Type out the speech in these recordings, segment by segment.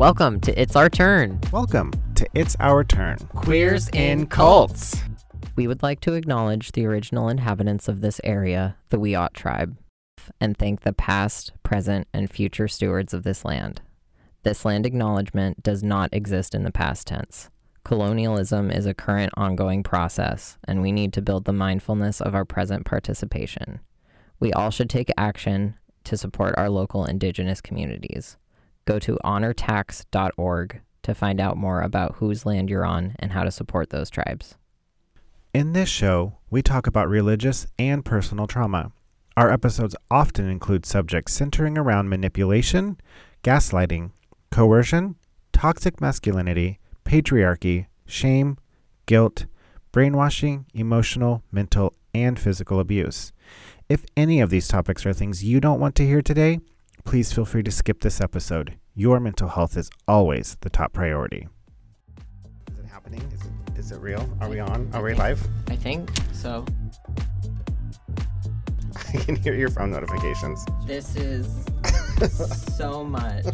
Welcome to It's Our Turn. Welcome to It's Our Turn. Queers in Cults. We would like to acknowledge the original inhabitants of this area, the Wiyot tribe, and thank the past, present, and future stewards of this land. This land acknowledgement does not exist in the past tense. Colonialism is a current ongoing process, and we need to build the mindfulness of our present participation. We all should take action to support our local indigenous communities. Go to honortax.org to find out more about whose land you're on and how to support those tribes. In this show, we talk about religious and personal trauma. Our episodes often include subjects centering around manipulation, gaslighting, coercion, toxic masculinity, patriarchy, shame, guilt, brainwashing, emotional, mental, and physical abuse. If any of these topics are things you don't want to hear today, please feel free to skip this episode. Your mental health is always the top priority. Is it happening? Is it, is it real? Are we on? Are we live? I think so. I can hear your phone notifications. This is so much.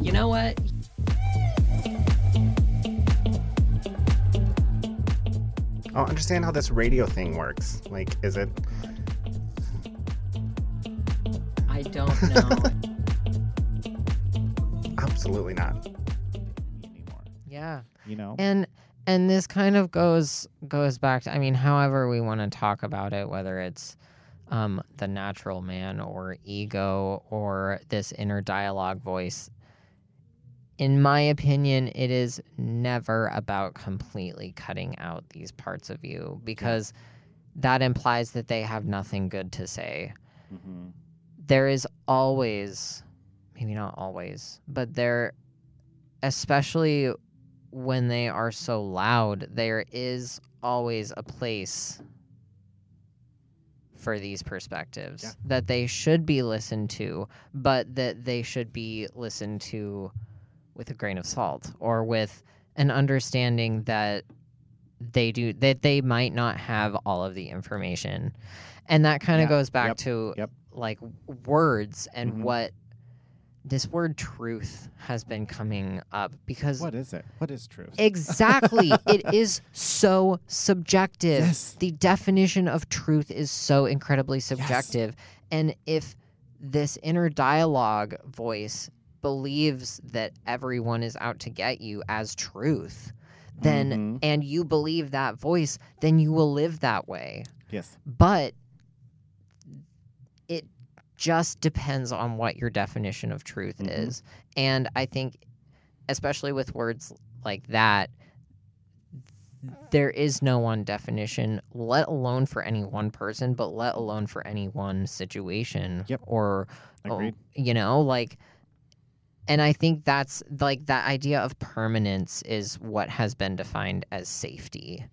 You know what? I don't understand how this radio thing works. Like, is it? I don't know. Absolutely not. yeah. You know? And and this kind of goes goes back to I mean, however we want to talk about it, whether it's um, the natural man or ego or this inner dialogue voice. In my opinion, it is never about completely cutting out these parts of you because that implies that they have nothing good to say. Mm-hmm. There is always maybe not always but there especially when they are so loud there is always a place for these perspectives Yeah. that they should be listened to but that they should be listened to with a grain of salt or with an understanding that they do that they might not have all of the information and that kind of Yeah. goes back Yep. to Yep. Like words and Mhm. what this word truth has been coming up because What is it? What is truth? exactly it is so subjective Yes. the definition of truth is so incredibly subjective and if this inner dialogue voice believes that everyone is out to get you as truth then Mhm. and you believe that voice then you will live that way Yes. but it just depends on what your definition of truth Mhm. is. And I think, especially with words like that, there is no one definition, let alone for any one person, but let alone for any one situation. Yep. Or, oh, Agreed. you know, like, and I think that's like that idea of permanence is what has been defined as safety.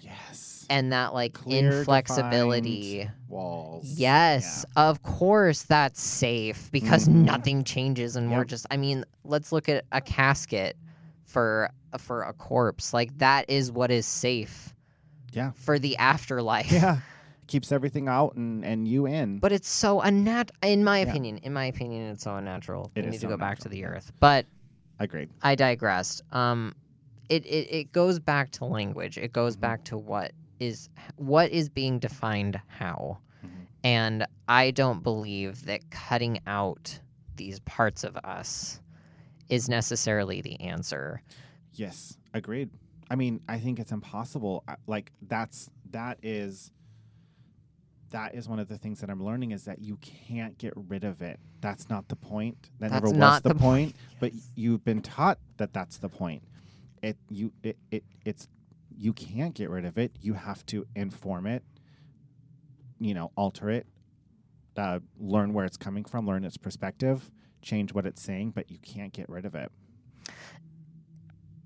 Yes. And that like Clear, inflexibility. Walls. Yes, of course that's safe because Mhm. nothing changes and we're just I mean, let's look at a casket for for a corpse. Like that is what is safe Yeah. for the afterlife. Yeah. Keeps everything out and, and you in. But it's so unnat in my Yeah. opinion, in my opinion it's so unnatural. It we is need so to go back to the earth. But Agreed. I digressed. Um it, it, it goes back to language. It goes Mhm. back to what is what is being defined how. Mhm. And I don't believe that cutting out these parts of us is necessarily the answer. Yes, agreed. I mean, I think it's impossible. Like that's that is that is one of the things that I'm learning is that you can't get rid of it. That's not the point. That never was the, the point. point. But you've been taught that that's the point. It you it, it it's you can't get rid of it. You have to inform it. You know, alter it. Uh, learn where it's coming from. Learn its perspective. Change what it's saying. But you can't get rid of it.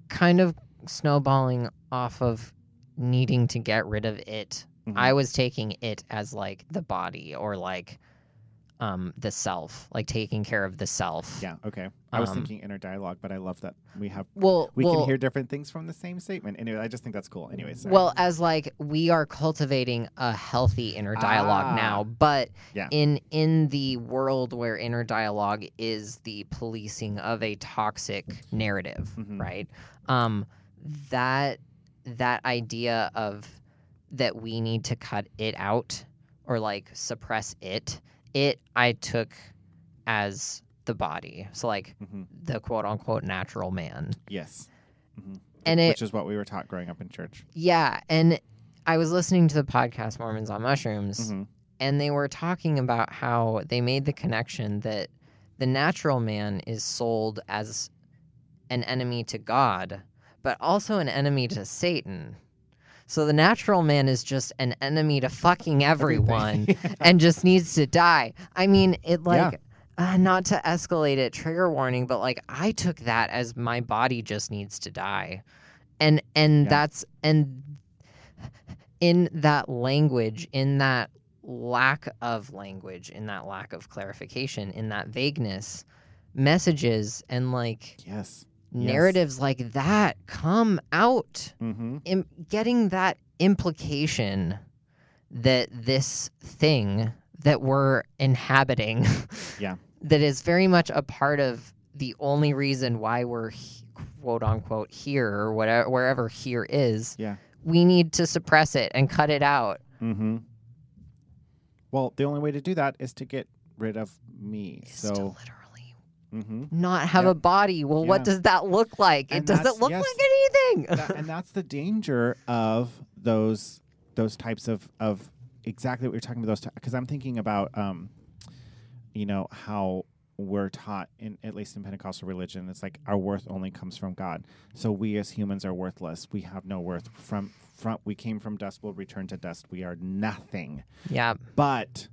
Kind of snowballing off of needing to get rid of it. Mhm. I was taking it as like the body or like um the self, like taking care of the self. Yeah. Okay. I was Um, thinking inner dialogue, but I love that we have Well, we well, can hear different things from the same statement. Anyway, I just think that's cool. Anyways. sorry. Well, as like we are cultivating a healthy inner dialogue Ah. now, but Yeah. in in the world where inner dialogue is the policing of a toxic narrative, Mhm. right? Um, that that idea of that we need to cut it out or like suppress it, it I took as the body, so like Mhm. the quote unquote natural man, yes. hmm and it Which is what we were taught growing up in church. Yeah, and I was listening to the podcast Mormons on Mushrooms, hmm and they were talking about how they made the connection that the natural man is sold as an enemy to God, but also an enemy to Satan. So the natural man is just an enemy to fucking everyone and just needs to die. I mean, it like uh, not to escalate it, trigger warning, but like I took that as my body just needs to die, and and Yeah. that's and in that language, in that lack of language, in that lack of clarification, in that vagueness, messages and like yes. Narratives like that come out Mm-hmm. Im- getting that implication that this thing that we're inhabiting Yeah. that is very much a part of the only reason why we're he- quote unquote here or whatever wherever here is Yeah. we need to suppress it and cut it out Mm-hmm. Well, the only way to do that is to get rid of me. So. Mm-hmm. not have Yep. a body. Well what does that look like? It doesn't look yes. like anything. That, and that's the danger of those those types of of exactly what you're talking about those because i'm thinking about um you know how we're taught in at least in pentecostal religion it's like our worth only comes from god. So we as humans are worthless. We have no worth. From from we came from dust we'll return to dust. We are nothing. Yeah. But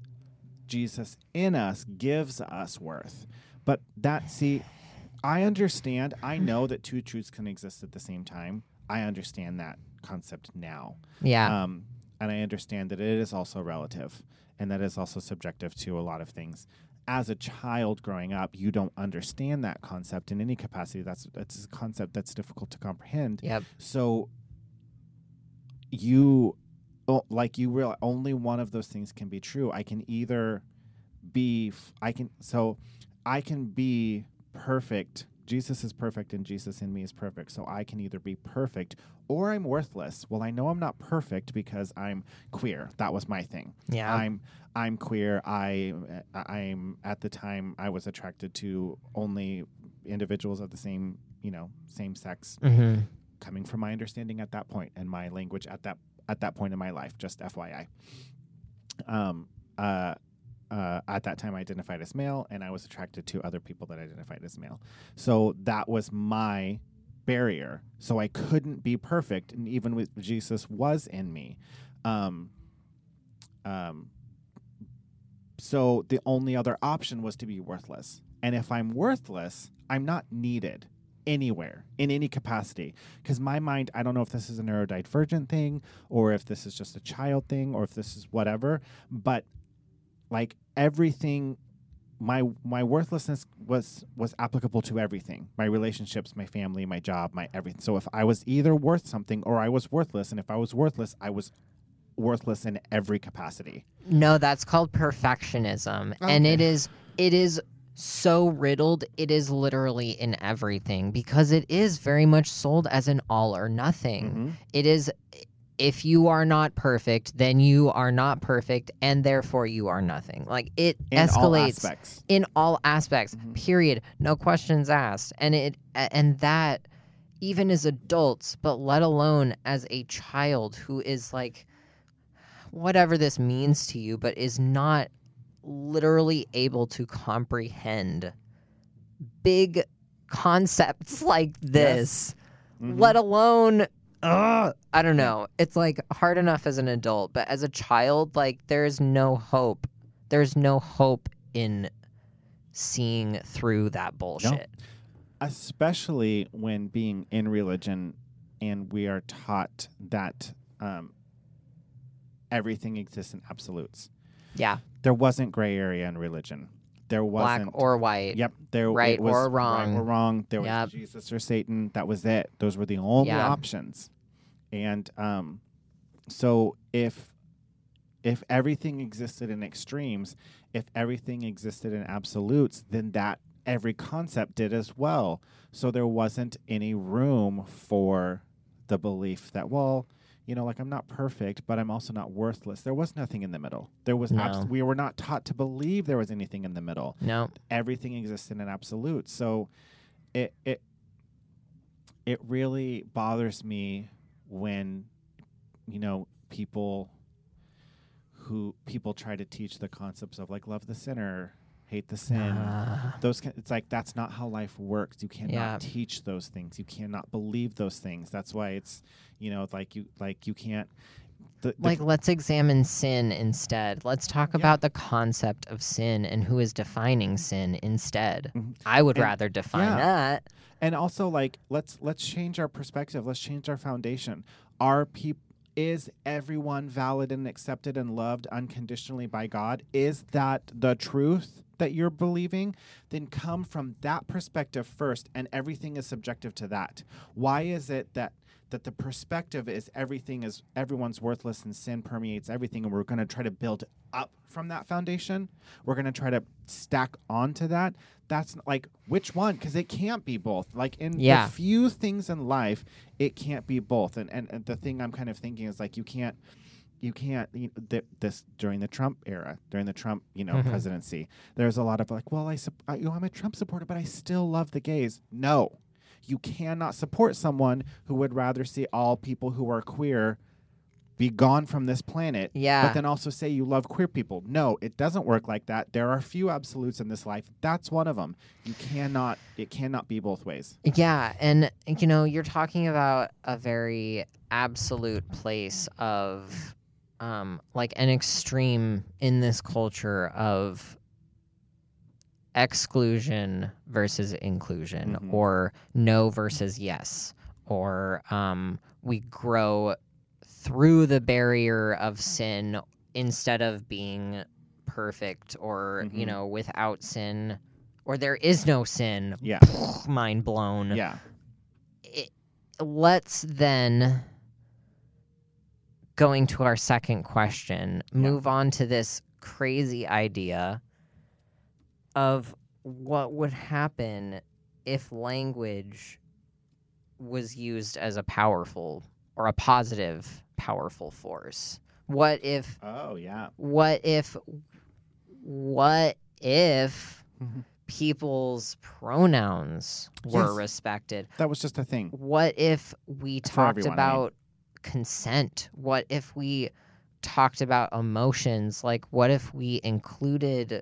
Jesus in us gives us worth. But that, see, I understand. I know that two truths can exist at the same time. I understand that concept now. yeah Um, and I understand that it is also relative and that is also subjective to a lot of things. As a child growing up, you don't understand that concept in any capacity. That's that's a concept that's difficult to comprehend. yep So you like you realize only one of those things can be true. I can either be f- I can so I can be perfect. Jesus is perfect and Jesus in me is perfect. So I can either be perfect or I'm worthless. Well, I know I'm not perfect because I'm queer. That was my thing. yeah I'm I'm queer. I I'm at the time I was attracted to only individuals of the same, you know, same sex mm-hmm. coming from my understanding at that point and my language at that at that point in my life. Just FYI. Um. Uh. Uh, at that time, I identified as male, and I was attracted to other people that identified as male. So that was my barrier. So I couldn't be perfect, and even with Jesus was in me. Um, um, so the only other option was to be worthless. And if I'm worthless, I'm not needed anywhere in any capacity. Because my mind, I don't know if this is a neurodivergent thing or if this is just a child thing or if this is whatever, but like everything my my worthlessness was was applicable to everything my relationships my family my job my everything so if i was either worth something or i was worthless and if i was worthless i was worthless in every capacity No, that's called perfectionism. And it Okay. is it is so riddled. It is literally in everything because it is very much sold as an all or nothing. Mhm. It is if you are not perfect, then you are not perfect and therefore you are nothing. Like it in escalates aspects in all aspects Mhm. period no questions asked and it and that even as adults but let alone as a child who is like whatever this means to you but is not literally able to comprehend big concepts like this Mhm. let alone Ugh, I don't know. It's like hard enough as an adult, but as a child, like there's no hope. There's no hope in seeing through that bullshit. especially when being in religion and we are taught that um, everything exists in absolutes. Yeah. There wasn't gray area in religion. There wasn't black or white. Yep, there Right it was or Right wrong. or wrong. There was Yep. Jesus or Satan. That was it. Those were the only Yeah. options. And um, so if if everything existed in extremes, if everything existed in absolutes, then that every concept did as well. So there wasn't any room for the belief that well, you know, like I'm not perfect, but I'm also not worthless. There was nothing in the middle. There was abs- we were not taught to believe there was anything in the middle No. everything exists in an absolute. So it it it really bothers me when you know people who people try to teach the concepts of like love the sinner, hate the sin. Ah. Those can, it's like that's not how life works. You cannot Yeah. teach those things. You cannot believe those things. That's why it's you know like you like you can't the, the like let's examine sin instead. Let's talk Yeah. about the concept of sin and who is defining sin instead. Mhm. I would And- rather define yeah. that. and also like let's let's change our perspective let's change our foundation are people is everyone valid and accepted and loved unconditionally by god is that the truth that you're believing then come from that perspective first and everything is subjective to that. Why is it that that the perspective is everything is everyone's worthless and sin permeates everything and we're going to try to build up from that foundation? We're going to try to stack onto that? That's n- like which one? Because it can't be both. Like in Yeah. the few things in life it can't be both. And, and and the thing i'm kind of thinking is like you can't you can't you th- this during the Trump era, during the Trump, you know, Mhm. presidency. There's a lot of like, well, I, sup- I you know, I'm a Trump supporter, but I still love the gays. No, you cannot support someone who would rather see all people who are queer be gone from this planet. Yeah. But then also say you love queer people. No, it doesn't work like that. There are few absolutes in this life. That's one of them. You cannot. It cannot be both ways. Yeah, and you know, you're talking about a very absolute place of um like an extreme in this culture of exclusion versus inclusion Mhm. or no versus yes or um we grow through the barrier of sin instead of being perfect or you Mhm. know without sin or there is no sin Yeah. mind blown Yeah. it, let's then going to our second question Yeah. move on to this crazy idea of what would happen if language was used as a powerful or a positive powerful force what if Oh yeah. what if what if Mhm. people's pronouns were Yes. respected That was just a thing. what if we talked everyone, I mean. about consent? What if we talked about emotions? Like what if we included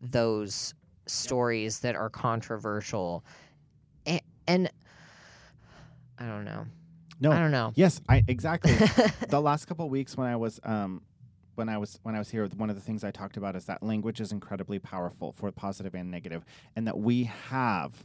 those stories that are controversial? And, and i don't know. No. i don't know. Yes, I exactly. the last couple weeks when I was um when I was when I was here, one of the things I talked about is that language is incredibly powerful for positive and negative, and that we have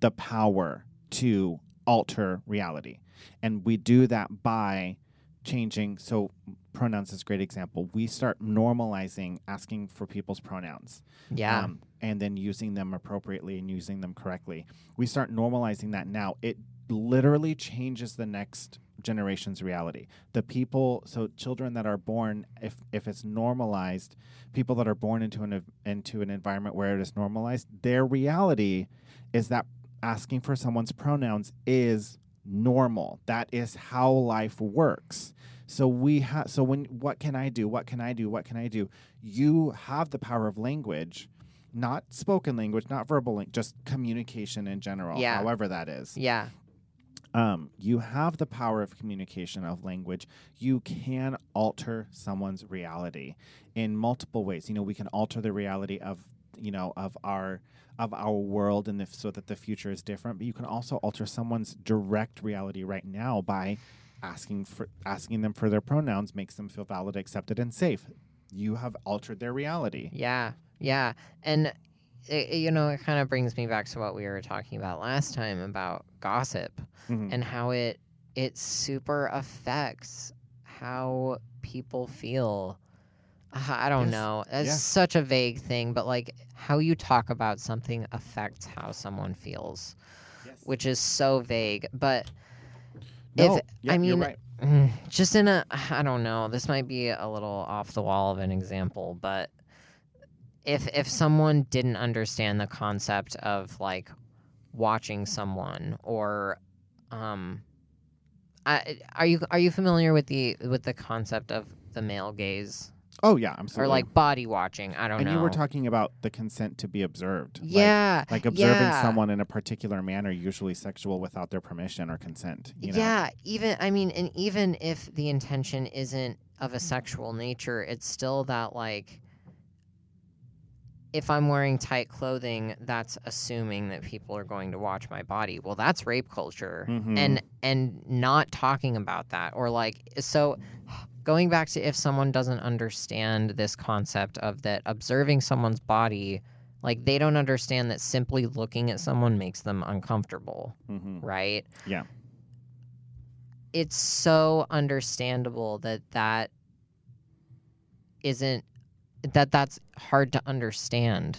the power to alter reality, and we do that by changing. So pronouns is a great example. We start normalizing asking for people's pronouns yeah um, and then using them appropriately and using them correctly. We start normalizing that now. It literally changes the next generation's reality. The people, so children that are born, if if it's normalized, people that are born into an into an environment where it is normalized, their reality is that asking for someone's pronouns is normal. That is how life works. So we have. So when what can I do? What can I do? What can I do? You have the power of language, not spoken language, not verbal, lang- just communication in general. Yeah. However that is. yeah Um, you have the power of communication of language. You can alter someone's reality in multiple ways. You know, we can alter the reality of you know of our of our world and if so that the future is different. But you can also alter someone's direct reality right now by asking for asking them for their pronouns makes them feel valid, accepted, and safe. You have altered their reality. Yeah, yeah, and it, you know, it kind of brings me back to what we were talking about last time about gossip Mhm. and how it it super affects how people feel I don't Yes. know. It's Yeah. such a vague thing, but like how you talk about something affects how someone feels, which is so vague. But No, if yeah, I mean, right. mm, just in a, I don't know. This might be a little off the wall of an example, but if if someone didn't understand the concept of like watching someone or um I, are you are you familiar with the with the concept of the male gaze Oh yeah, absolutely. or like body watching? I don't and know. And you were talking about the consent to be observed. Like- yeah, Like, observing yeah. someone in a particular manner, usually sexual, without their permission or consent. You know? Yeah, even I mean, and even if the intention isn't of a sexual nature, it's still that like if I'm wearing tight clothing, that's assuming that people are going to watch my body. Well, that's rape culture. Mhm. And and not talking about that or like so going back to if someone doesn't understand this concept of that observing someone's body like they don't understand that simply looking at someone makes them uncomfortable Mhm. right? Yeah. It's so understandable that that isn't that that's hard to understand.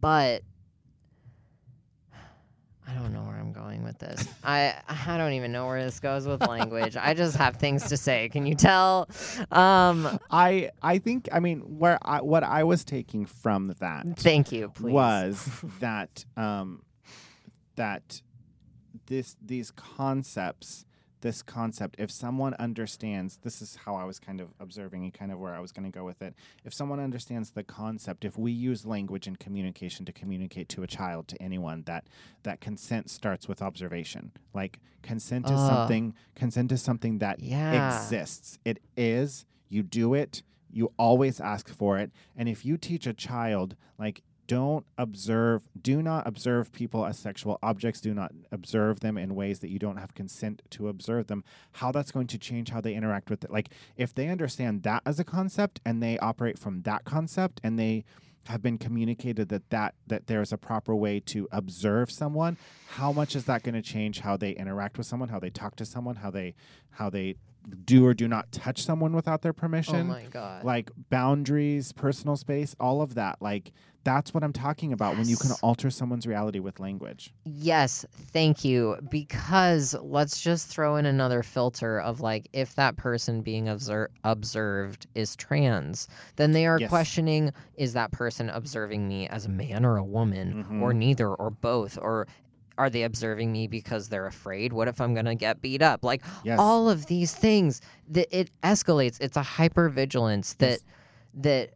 But I don't know where I'm going with this. I I don't even know where this goes with language. I just have things to say. Can you tell? Um I I think I mean where I, what I was taking from that thank you, please. was that um that this these concepts this concept if someone understands this is how I was kind of observing and kind of where I was going to go with it. If someone understands the concept if we use language and communication to communicate to a child to anyone that that consent starts with observation. Like consent is ah. something consent is something that Yeah. exists. It is. You do it. You always ask for it. And if you teach a child like don't observe do not observe people as sexual objects. Do not observe them in ways that you don't have consent to observe them. How that's going to change how they interact with it. Like if they understand that as a concept and they operate from that concept and they have been communicated that that that there's a proper way to observe someone how much is that going to change how they interact with someone how they talk to someone how they how they do or do not touch someone without their permission. Oh my god. like boundaries, personal space, all of that. Like that's what I'm talking about when you can alter someone's reality with language. Yes, thank you. Because let's just throw in another filter of like, if that person being obser- observed is trans, then they are Yes. questioning is that person observing me as a man or a woman, or Mhm. neither, or both? Or are they observing me because they're afraid? What if I'm going to get beat up? Like, Yes. all of these things that it escalates. It's a hypervigilance that, Yes. that,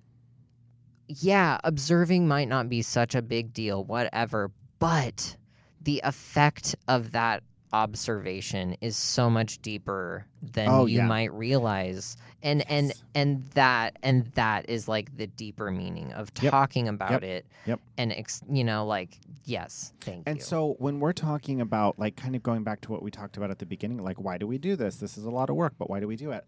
yeah, observing might not be such a big deal, whatever, but the effect of that observation is so much deeper than Oh, you yeah. might realize and and Yes. and that and that is like the deeper meaning of Yep. talking about Yep. it Yep. and ex- you know like yes thank you. And you so when we're talking about like kind of going back to what we talked about at the beginning, like why do we do this? This is a lot of work, but why do we do it?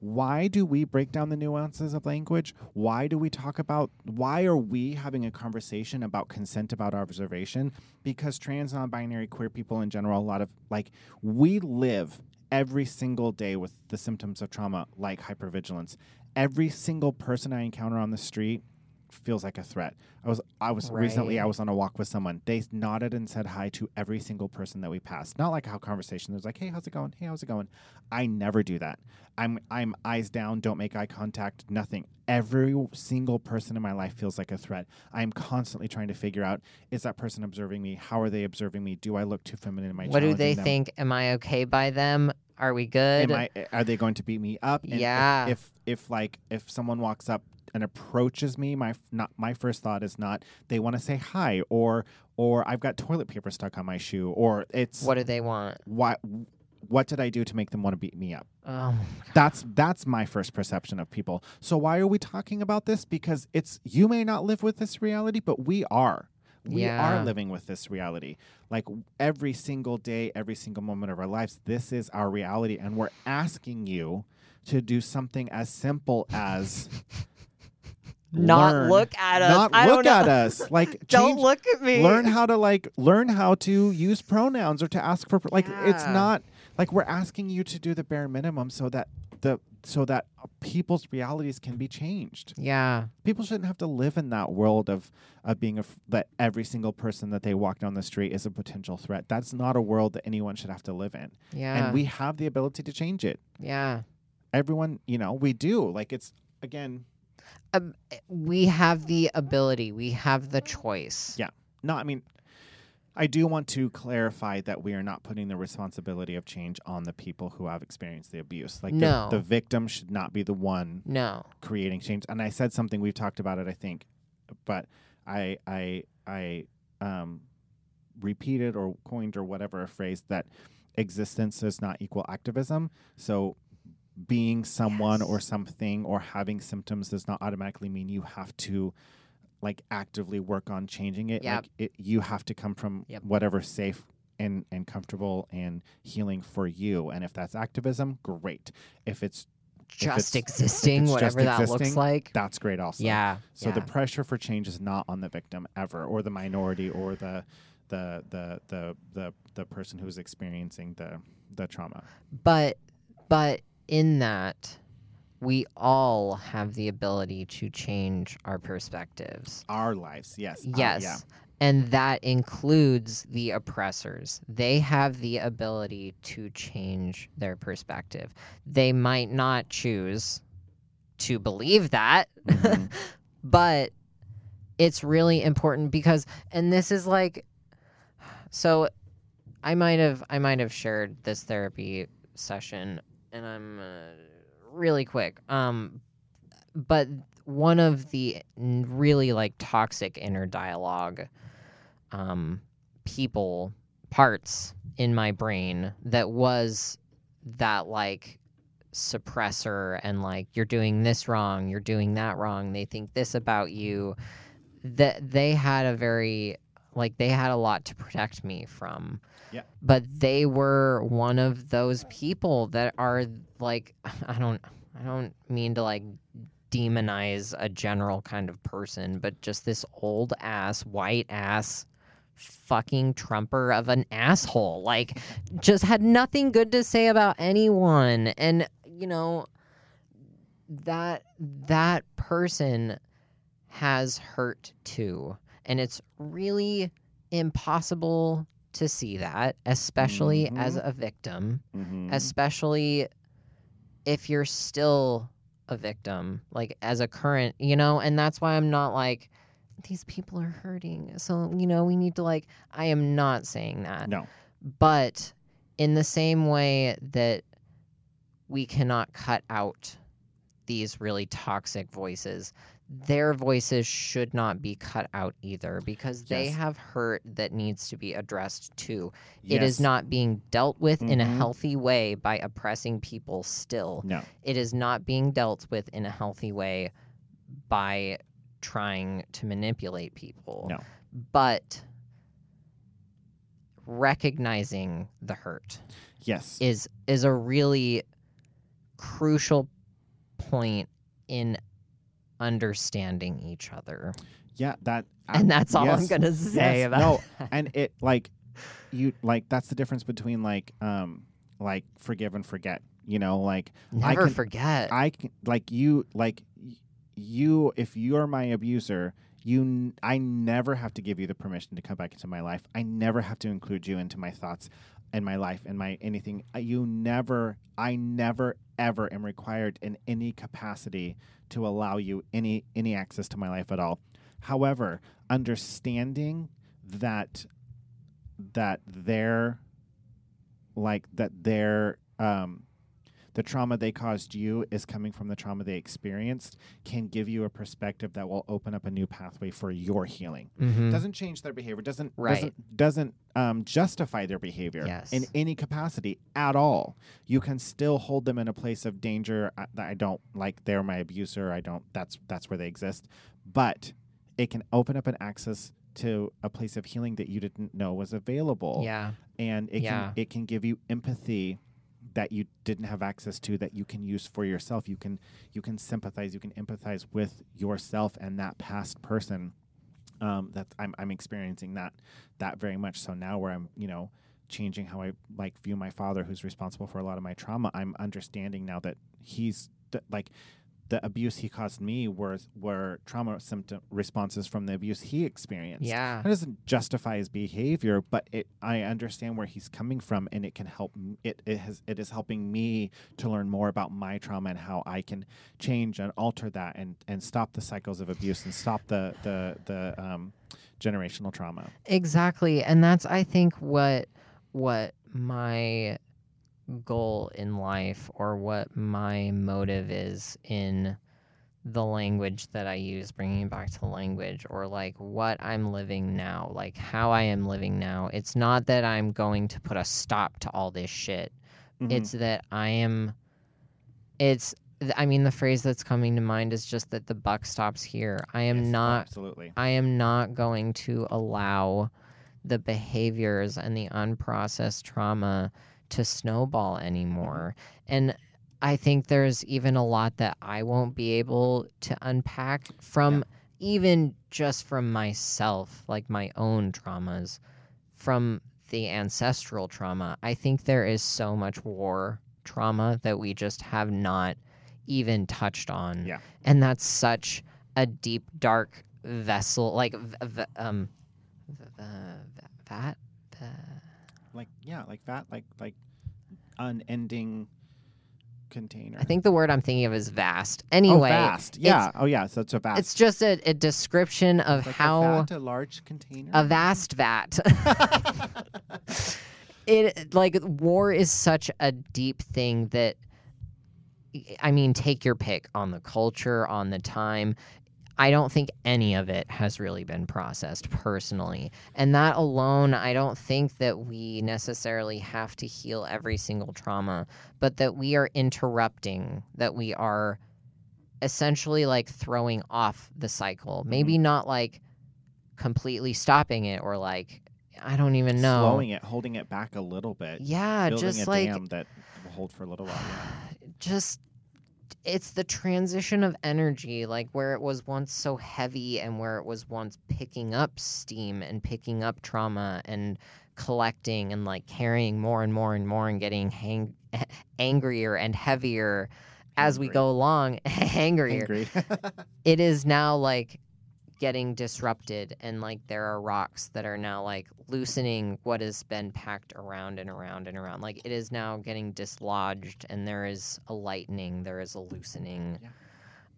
Why do we break down the nuances of language? Why do we talk about why are we having a conversation about consent about observation? Because trans non-binary queer people in general, a lot of like we live every single day with the symptoms of trauma like hypervigilance. Every single person I encounter on the street feels like a threat. I was I was recently I was on a walk with someone. They nodded and said hi to every single person that we passed. Not like how conversation there's like, "Hey, how's it going? Hey, how's it going?" I never do that. I'm I'm eyes down, don't make eye contact, nothing. Every single person in my life feels like a threat. I'm constantly trying to figure out is that person observing me? How are they observing me? Do I look too feminine? Am I what do they them? think am i okay by them are we good Am I, eh, are they going to beat me up? And if- Yeah. If, if like if someone walks up and approaches me, my not my first thought is not they want to say hi or or I've got toilet paper stuck on my shoe or it's what do they want what what did I do to make them want to beat me up? oh That's that's my first perception of people. So why are we talking about this? Because it's you may not live with this reality, but we are. We Yeah. are living with this reality. Like every single day, every single moment of our lives, this is our reality and we're asking you to do something as simple as not learn- look at us Not I look don't at us. Like don't look at me learn how to like learn how to use pronouns or to ask for like it's not like we're asking you to do the bare minimum so that the so that people's realities can be changed. Yeah. People shouldn't have to live in that world of of being a f- that every single person that they walk down the street is a potential threat. That's not a world that anyone should have to live in. Yeah. And we have the ability to change it. yeah. Everyone, you know, we do. Like it's again, Um, we have the ability. We have the choice. Yeah. no, I mean I do want to clarify that we are not putting the responsibility of change on the people who have experienced the abuse. Like No. the, the victim should not be the one No. creating change. And I said something we've talked about it, I think, but I I I um repeated or coined or whatever a phrase that existence does not equal activism. So being someone or something or having symptoms does not automatically mean you have to like actively work on changing it. Yep. Like it, you have to come from Yep. whatever's safe and, and comfortable and healing for you. And if that's activism, great. If it's Just it's- existing, it's just whatever that looks like. that's great also. Yeah. So the pressure for change is not on the victim ever, or the minority, or the the the the the, the person who's experiencing the the trauma. but but in that we all have the ability to change our perspectives. Our lives, yes, uh, Yes. yeah, And that includes the oppressors. They have the ability to change their perspective. They might not choose to believe that, Mhm. but it's really important because and this is like so I might have I might have shared this therapy session and I'm uh, really quick. Um but one of the really like toxic inner dialogue um people parts in my brain that was that like suppressor and like you're doing this wrong, you're doing that wrong, they think this about you that they had a very like they had a lot to protect me from. Yeah. But they were one of those people that are like I don't I don't mean to like demonize a general kind of person, but just this old ass white ass fucking trumper of an asshole. Like just had nothing good to say about anyone and you know that that person has hurt too and it's really impossible to see that especially as Mhm. a victim Mhm. especially if you're still a victim like as a current you know and that's why i'm not like these people are hurting so you know we need to like i am not saying that no, but in the same way that we cannot cut out these really toxic voices, their voices should not be cut out either because they have hurt that needs to be addressed too. It is not being dealt with in a Mhm. healthy way by oppressing people still. no, It is not being dealt with in a healthy way by trying to manipulate people. No. But recognizing the hurt yes, is is a really crucial point in understanding each other. yeah. That And that's all I'm going to say yes, about no, that. and it like you like that's the difference between like um like forgive and forget. You know, like I Never can- forget. I can like you like you if you're my abuser you n- I never have to give you the permission to come back into my life. I never have to include you into my thoughts and my life and my anything. You never I never ever am required in any capacity to allow you any any access to my life at all. However, understanding that that their like that their um the trauma they caused you is coming from the trauma they experienced can give you a perspective that will open up a new pathway for your healing Mhm. doesn't change their behavior doesn't Right. doesn't doesn't um, justify their behavior Yes. in any capacity at all you can still hold them in a place of danger I, that i don't like they're my abuser i don't that's that's where they exist but it can open up an access to a place of healing that you didn't know was available Yeah. and it Yeah. can it can give you empathy that you didn't have access to that you can use for yourself you can you can sympathize you can empathize with yourself and that past person um, that I'm, I'm experiencing that that very much so now where i'm you know changing how I like view my father, who's responsible for a lot of my trauma. I'm understanding now that he's th- like the abuse he caused me were were trauma symptom responses from the abuse he experienced. Yeah. That doesn't justify his behavior, but it I understand where he's coming from, and it can help. It it has it is helping me to learn more about my trauma and how I can change and alter that, and and stop the cycles of abuse and stop the the the um, generational trauma. Exactly. And that's I think what what my goal in life or what my motive is in the language that I use, bringing it back to language, or like what I'm living now, like how I am living now. It's not that I'm going to put a stop to all this shit. Mhm. It's that I am, it's, I mean, the phrase that's coming to mind is just that the buck stops here. I am Yes, not absolutely. I am not going to allow the behaviors and the unprocessed trauma to snowball anymore. And I think there's even a lot that I won't be able to unpack from even just from myself, like my own traumas, from the ancestral trauma. I think there is so much war trauma that we just have not even touched on. Yeah. And that's such a deep, dark vessel, like, v- v- um, v- v- vat? V- Like yeah, like that, like like unending container. I think the word I'm thinking of is vast. Oh, Anyway, vast. Yeah. Oh, yeah. So it's a vast. it's just a, a description of like how. a, vat, a large container. a vast vat. it like war is such a deep thing that I mean, take your pick on the culture, on the time. I don't think any of it has really been processed personally. And that alone, I don't think that we necessarily have to heal every single trauma, but that we are interrupting, that we are essentially like throwing off the cycle. Mm-hmm. Maybe not like completely stopping it or like, I don't even know. Slowing it, holding it back a little bit. Yeah, just a like that will hold for a little while. Yeah. just it's the transition of energy like where it was once so heavy and where it was once picking up steam and picking up trauma and collecting and like carrying more and more and more and getting hang- angrier and heavier as we go along angrier. It is now like getting disrupted and like there are rocks that are now like loosening what has been packed around and around and around like it is now getting dislodged and there is a lightening there is a loosening Yeah.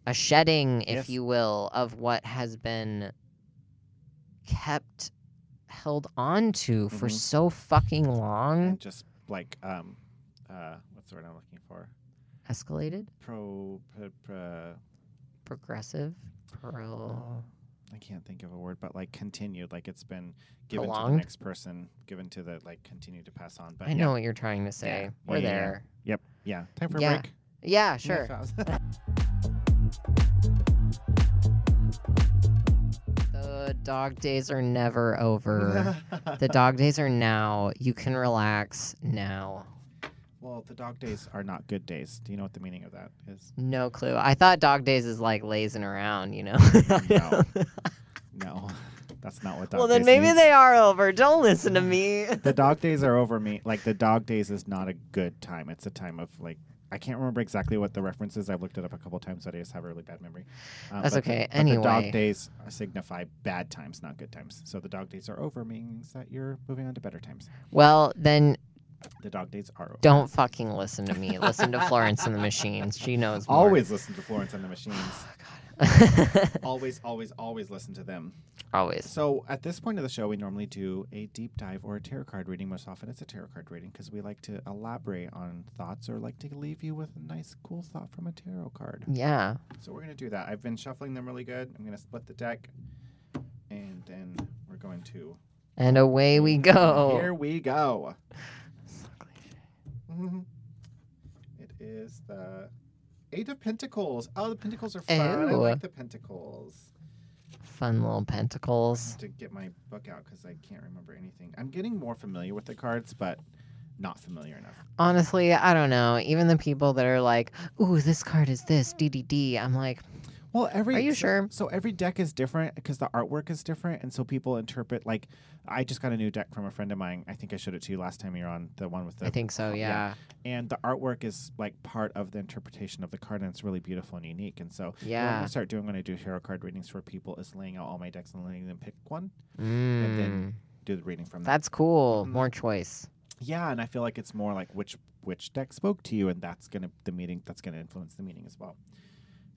a shedding if Yes. you will of what has been kept held on to for Mhm. so fucking long and just like um, uh, what's the word I'm looking for? escalated Pro. pro, pro progressive pro I can't think of a word, but like continued, like it's been given to the next person, given to the like continue to pass on. But i yeah. know what you're trying to say Yeah. we're yeah. there Yep. Yeah. Time for Yeah, a break. yeah sure The dog days are never over. the dog days are now. You can relax now. Well, the dog days are not good days. Do you know what the meaning of that is? No clue. I thought dog days is like lazing around, you know? No. No, that's not what dog well, then days maybe means. they are over. Don't listen to me. the dog days are over me. Like the dog days is not a good time. It's a time of like I can't remember exactly what the reference is. I've looked it up a couple times, but I just have a really bad memory. Uh, That's but okay. but the dog days signify bad times, not good times. So the dog days are over means that you're moving on to better times. Well, then The dog dates are over. don't fucking listen to me. Listen to Florence and the Machines. She knows more. always listen to Florence and the Machines. Oh, God. always, always, always listen to them. always. So at this point of the show, we normally do a deep dive or a tarot card reading. Most often, it's a tarot card reading because we like to elaborate on thoughts or like to leave you with a nice, cool thought from a tarot card. Yeah. So we're gonna do that. I've been shuffling them really good. I'm gonna split the deck, and then we're going to. And away we go. Here we go. It is the Eight of Pentacles. Oh, the Pentacles are fun. I Ew. like the Pentacles. Fun little pentacles. to get my book out because I can't remember anything. I'm getting more familiar with the cards, but not familiar enough. Honestly, I don't know. Even the people that are like, "Ooh, this card is this DDD," I'm like, Well, every Are you so, sure? So every deck is different because the artwork is different, and so people interpret. Like, I just got a new deck from a friend of mine. I think I showed it to you last time you were on the one with the. I think so. yeah. Yeah. And the artwork is like part of the interpretation of the card, and it's really beautiful and unique. And so, yeah, what I'm gonna start doing when I do tarot card readings for people is laying out all my decks and letting them pick one, Mm. then do the reading from that. That's cool. Mhm. More choice. Yeah, and I feel like it's more like which which deck spoke to you, and that's gonna the meaning that's gonna influence the meaning as well.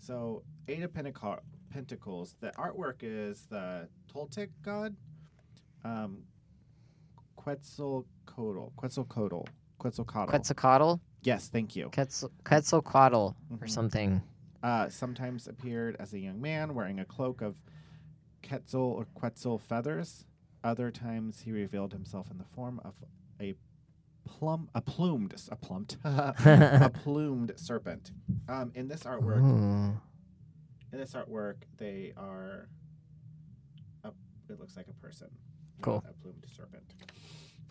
So Eight of Pentacle, Pentacles. The artwork is the Toltec god, um, Quetzalcoatl, Quetzalcoatl, Quetzalcoatl. Quetzalcoatl? yes, thank you. Quetzal- Quetzalcoatl or Mhm. something. Uh, sometimes appeared as a young man wearing a cloak of Quetzal or Quetzal feathers. Other times he revealed himself in the form of a plum, a plumed, a plumed, a plumed serpent. Um, in this artwork, Ooh. in this artwork, they are. A, it looks like a person. Cool. A plumed serpent.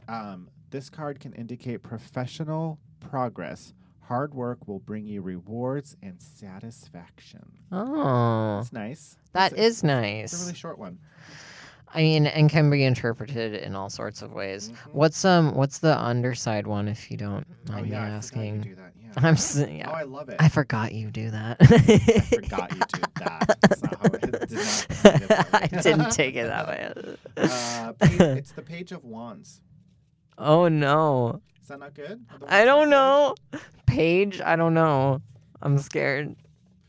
Um, this card can indicate professional progress. Hard work will bring you rewards and satisfaction. Oh, That's nice. that It's a- is It's a nice. really short one. I mean, and can be interpreted in all sorts of ways. Mhm. What's um, what's the underside one? If you don't Oh mind me yeah, I you asking, do that. Yeah. I'm yeah. Oh, I love it. I forgot you do that. I forgot you did that. That's not how it, did not take it that I didn't take it that way. Uh, page, it's the page of wands. oh no. Is that not good? I don't know. Page, I don't know. I'm scared.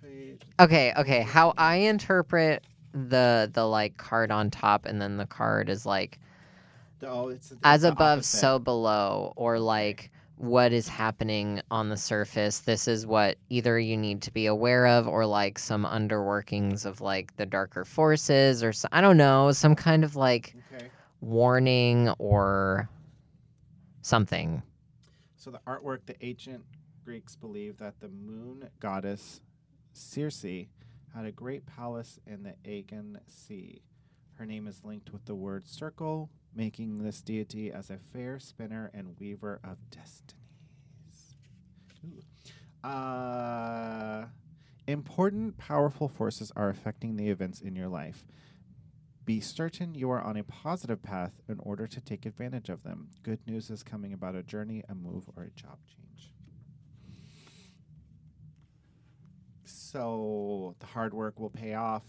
Page. Okay, okay. How I interpret the the like card on top and then the card is like Oh, it's, it's as above opposite. so below or like what is happening on the surface this is what either you need to be aware of or like some underworkings of like the darker forces or so, i don't know some kind of like Okay. warning or something So the artwork, the ancient Greeks believed that the moon goddess Circe had a great palace in the Aegean Sea. Her name is linked with the word circle, making this deity as a fair spinner and weaver of destinies. Uh, important, powerful forces are affecting the events in your life. Be certain you are on a positive path in order to take advantage of them. Good news is coming about a journey, a move, or a job change. So the hard work will pay off,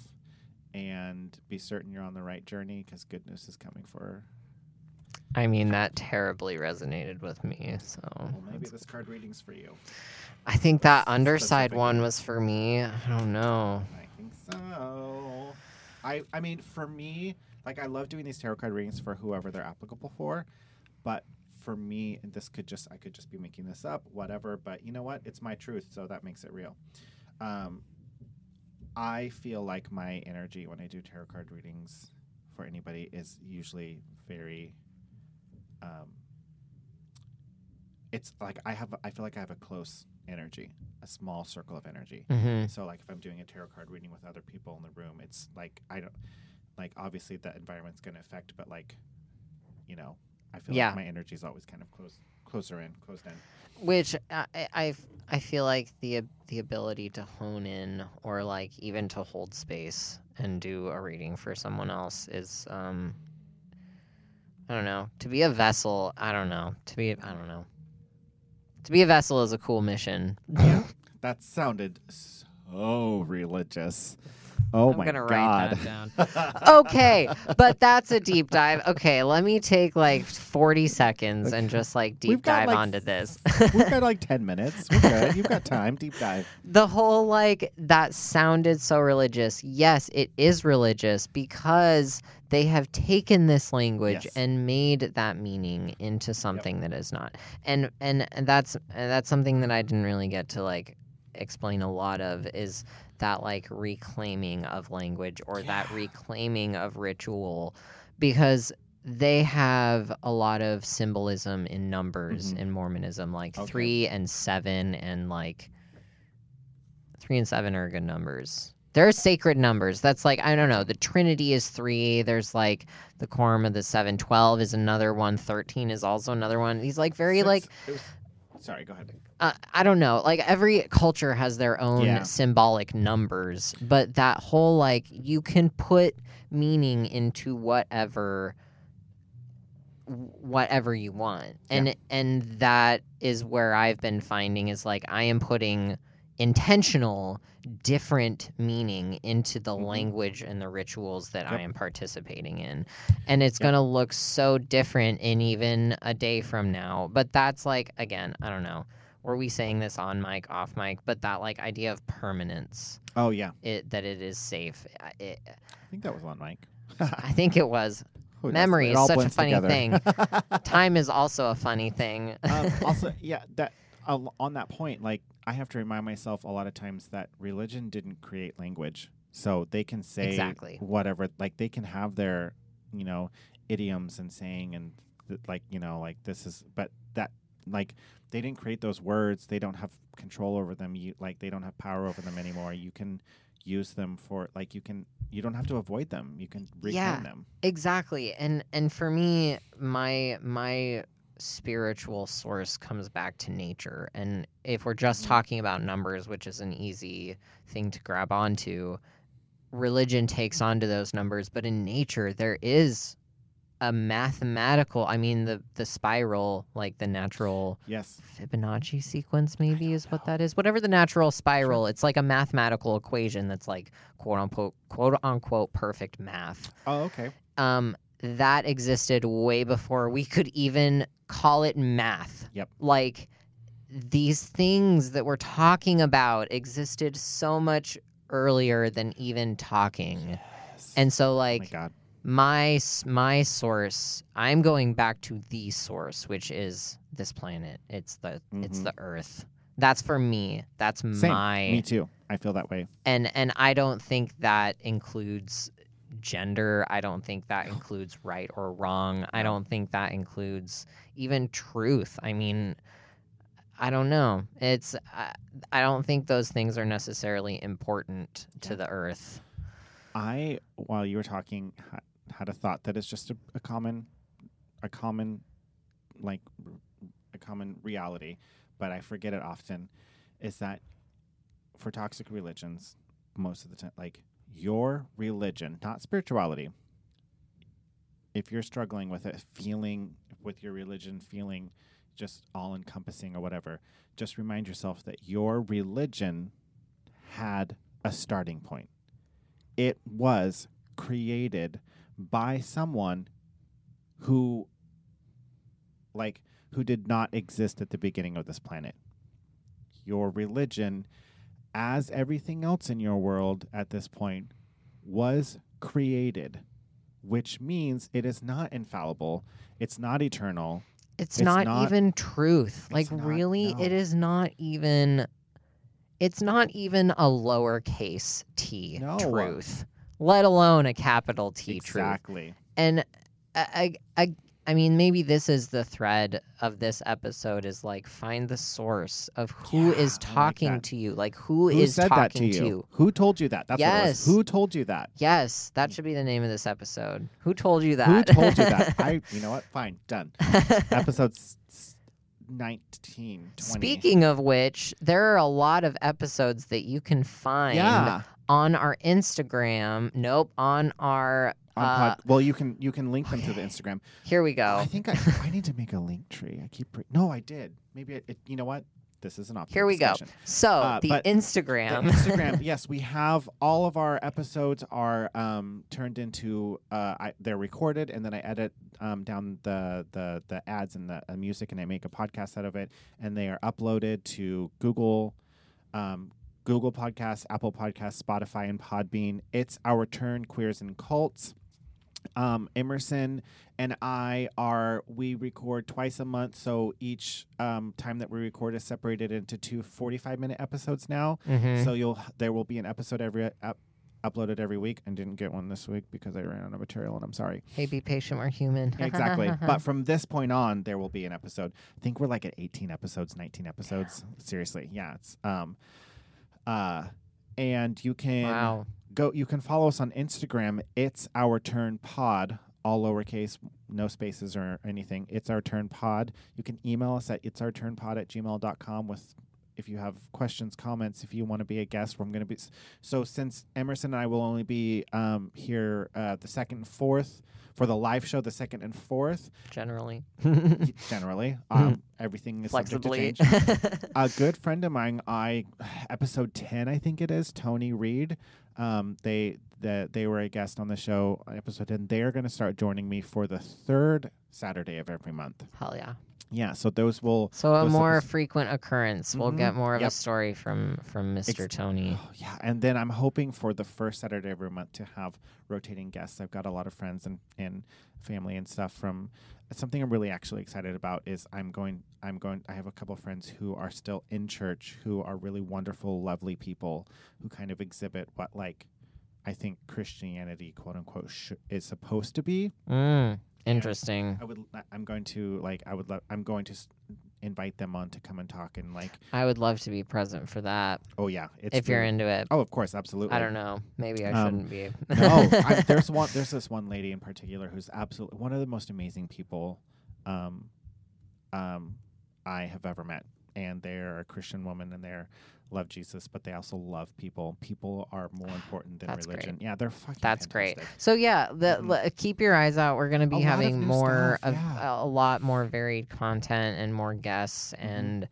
and be certain you're on the right journey because good news is coming for. her. i mean that terribly resonated with me so Well, maybe this card reading's for you. i think that Specific. underside one was for me i don't know I think so. I I mean, for me, like I love doing these tarot card readings for whoever they're applicable for, but for me, and this could just I could just be making this up, whatever. But you know what? It's my truth, so that makes it real. Um, I feel like my energy when I do tarot card readings for anybody is usually very. Um, it's like I have I feel like I have a close energy, a small circle of energy. hmm So like if I'm doing a tarot card reading with other people in the room, it's like I don't like obviously the environment's going to affect, but like you know, I feel Yeah. like my energy is always kind of close closer in, closed in. which I, I I've- feel like the the ability to hone in or like even to hold space and do a reading for someone else is um I don't know. To be a vessel I don't know. To be I don't know. To be a vessel is a cool mission. Yeah, that sounded so religious. Oh I'm my gonna god! write that down okay but that's a deep dive okay let me take like 40 seconds and just like deep dive like, onto this We've got like ten minutes. We're good. You've got time. Deep dive. the whole like that sounded so religious. Yes, it is religious because they have taken this language Yes. and made that meaning into something that is not. And and and that's that's something that I didn't really get to like explain a lot of is that like reclaiming of language or that reclaiming of ritual because they have a lot of symbolism in numbers Mhm. in Mormonism, like Okay. three and seven, and like three and seven are good numbers. They're sacred numbers. That's like I don't know. The Trinity is three. There's like the quorum of the seven. Twelve is another one. Thirteen is also another one. He's like very Six- like was, sorry. Go ahead. Uh, I don't know. Like every culture has their own Yeah. symbolic numbers, but that whole like you can put meaning into whatever whatever you want. And and that is where I've been finding is like I am putting intentional different meaning into the Mhm. language and the rituals that I am participating in. And it's Yep. going to look so different in even a day from now. But that's like again, I don't know. Were we saying this on mic, off mic? But that like idea of permanence, Oh yeah, it that it is safe. I- It, I think that was on mic. I think it was. Who? Memory It is all such a funny together. thing. Time is also a funny thing. um, also, yeah, that uh, on that point, like I have to remind myself a lot of times that religion didn't create language, so they can say Exactly. whatever. Like they can have their, you know, idioms and saying and th- like you know, like this is, but that like they didn't create those words. They don't have control over them. You like they don't have power over them anymore. You can use them for like you can you don't have to avoid them. You can reclaim Yeah. them. exactly and and for me my my spiritual source comes back to nature and if we're just Mhm. talking about numbers which is an easy thing to grab onto religion takes onto those numbers but in nature there is a mathematical i mean the the spiral like the natural Yes. Fibonacci sequence maybe don't is what that is. Whatever the natural spiral, it's like a mathematical equation that's like quote unquote quote unquote perfect math. Oh, okay. Um that existed way before we could even call it math. Yep. Like these things that we're talking about existed so much earlier than even talking. Yes. And so oh like my God. My my source i'm going back to the source which is this planet. It's the it's Mhm. the earth. That's for me. That's Same. my Me too. I feel that way. and and i don't think that includes gender. I don't think that includes right or wrong. I don't think that includes even truth. I mean i don't know. It's i, I don't think those things are necessarily important to the earth. I, while you were talking, had a thought that is just a, a common, a common, like, a common reality, but I forget it often. Is that for toxic religions, most of the time, like your religion, not spirituality. If you're struggling with it, feeling with your religion, feeling just all encompassing or whatever, just remind yourself that your religion had a starting point it was created by someone who like who did not exist at the beginning of this planet your religion as everything else in your world at this point was created which means it is not infallible it's not eternal It's, It's not, not- even truth. Like not- really, no. it is not even. It's not even a lowercase t No. truth, let alone a capital T truth. exactly And I, I, I, mean, maybe this is the thread of this episode: is like find the source of who Yeah, is I like talking to you, like who who is said talking that to you? you. who told you that that's what it was. Yes. who told you that Yes, that should be the name of this episode. Who told you that? Who told you that? I, you know what? Fine, done. Episode s- s- 19, 20. Speaking of which, there are a lot of episodes that you can find yeah, on our Instagram. Nope, on our. on uh, pod, well, you can you can link them to the. Instagram. here we go. I think I, I need to make a link tree. I keep no, I did. Maybe it, it, you know what? This is an option. Here we go. So Uh, the but the Instagram. Instagram, yes, we have all of our episodes are um, turned into uh, I, they're recorded, and then I edit um, down the the the ads and the uh, music, and I make a podcast out of it, and they are uploaded to Google. Um, Google Podcasts, Apple Podcasts, Spotify, and Podbean. It's our turn, queers and cults. Um, Emerson and I are we record twice a month, so each um, time that we record is separated into two 45 minute episodes now. Mhm. So you'll there will be an episode every up, uploaded every week. and didn't get one this week because I ran out of material, and I'm sorry. hey, be patient. We're human. exactly. but from this point on, there will be an episode. I think we're like at 18 episodes, 19 episodes. Seriously, yeah. It's um, uh, and you can wow. go. You can follow us on Instagram. It's our turn pod all lowercase, no spaces or anything. It's our turn pod. You can email us at it's our turn pod at gmail.com with if you have questions, comments, if you want to be a guest, I'm going to be. So since Emerson and I will only be um, here uh, the second and fourth for the live show, the second and fourth, Generally. generally, um, everything is subject to Flexibly. change. a good friend of mine, I episode ten, I think it is, Tony Reed. Um, they the, they were a guest on the show on episode ten. They are going to start joining me for the third Saturday of every month. Hell yeah. Yeah, so those will. So a those more frequent occurrence. We'll Mhm. get more of Yep. a story from from Mr. Tony. Oh, yeah, and then I'm hoping for the first Saturday of every month to have rotating guests. I've got a lot of friends and, and family and stuff from something I'm really actually excited about is I'm going I'm going I have a couple friends who are still in church who are really wonderful, lovely people who kind of exhibit what like I think Christianity quote unquote sh- is supposed to be. Mm, interesting. I would I'm going to like I would love I'm going to s- invite them on to come and talk and like I would love to be present for that oh yeah, it's if you're really- into it. Oh, of course, absolutely. I don't know. Maybe I Um, shouldn't be. no, I, there's one. There's this one lady in particular who's absolutely one of the most amazing people, um, um, I have ever met. And they're a Christian woman, and they love Jesus, but they also love people. People are more important than That's religion. Yeah, they're fucking. That's great. So yeah, the, Mhm. le- keep your eyes out. We're going to be lot of having new more stuff, of yeah. a lot more varied content and more guests Mhm. and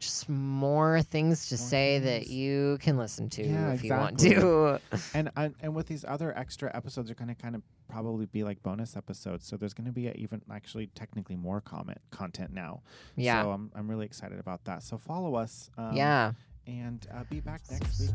just more things to more say things. that you can listen to yeah, if exactly. you want to. and uh, and with these other extra episodes, are going to kind of probably be like bonus episodes. So there's going to be even actually technically more comment content now. Yeah. So I'm I'm really excited about that. So follow us. Um, yeah. And uh, be back next week.